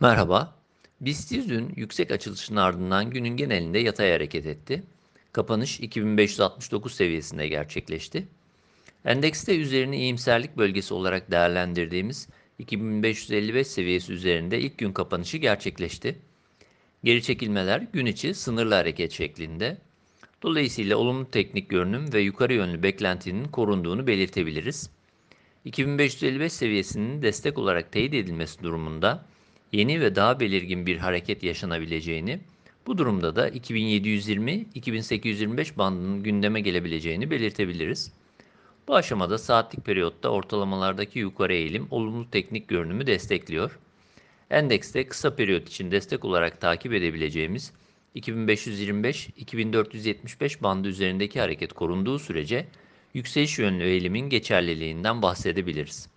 Merhaba. BIST 100 dün yüksek açılışın ardından günün genelinde yatay hareket etti. Kapanış 2569 seviyesinde gerçekleşti. Endekste üzerini iyimserlik bölgesi olarak değerlendirdiğimiz 2555 seviyesi üzerinde ilk gün kapanışı gerçekleşti. Geri çekilmeler gün içi sınırlı hareket şeklinde. Dolayısıyla olumlu teknik görünüm ve yukarı yönlü beklentinin korunduğunu belirtebiliriz. 2555 seviyesinin destek olarak teyit edilmesi durumunda yeni ve daha belirgin bir hareket yaşanabileceğini, bu durumda da 2720-2825 bandının gündeme gelebileceğini belirtebiliriz. Bu aşamada saatlik periyotta ortalamalardaki yukarı eğilim olumlu teknik görünümü destekliyor. Endekste kısa periyot için destek olarak takip edebileceğimiz 2525-2475 bandı üzerindeki hareket korunduğu sürece yükseliş yönlü eğilimin geçerliliğinden bahsedebiliriz.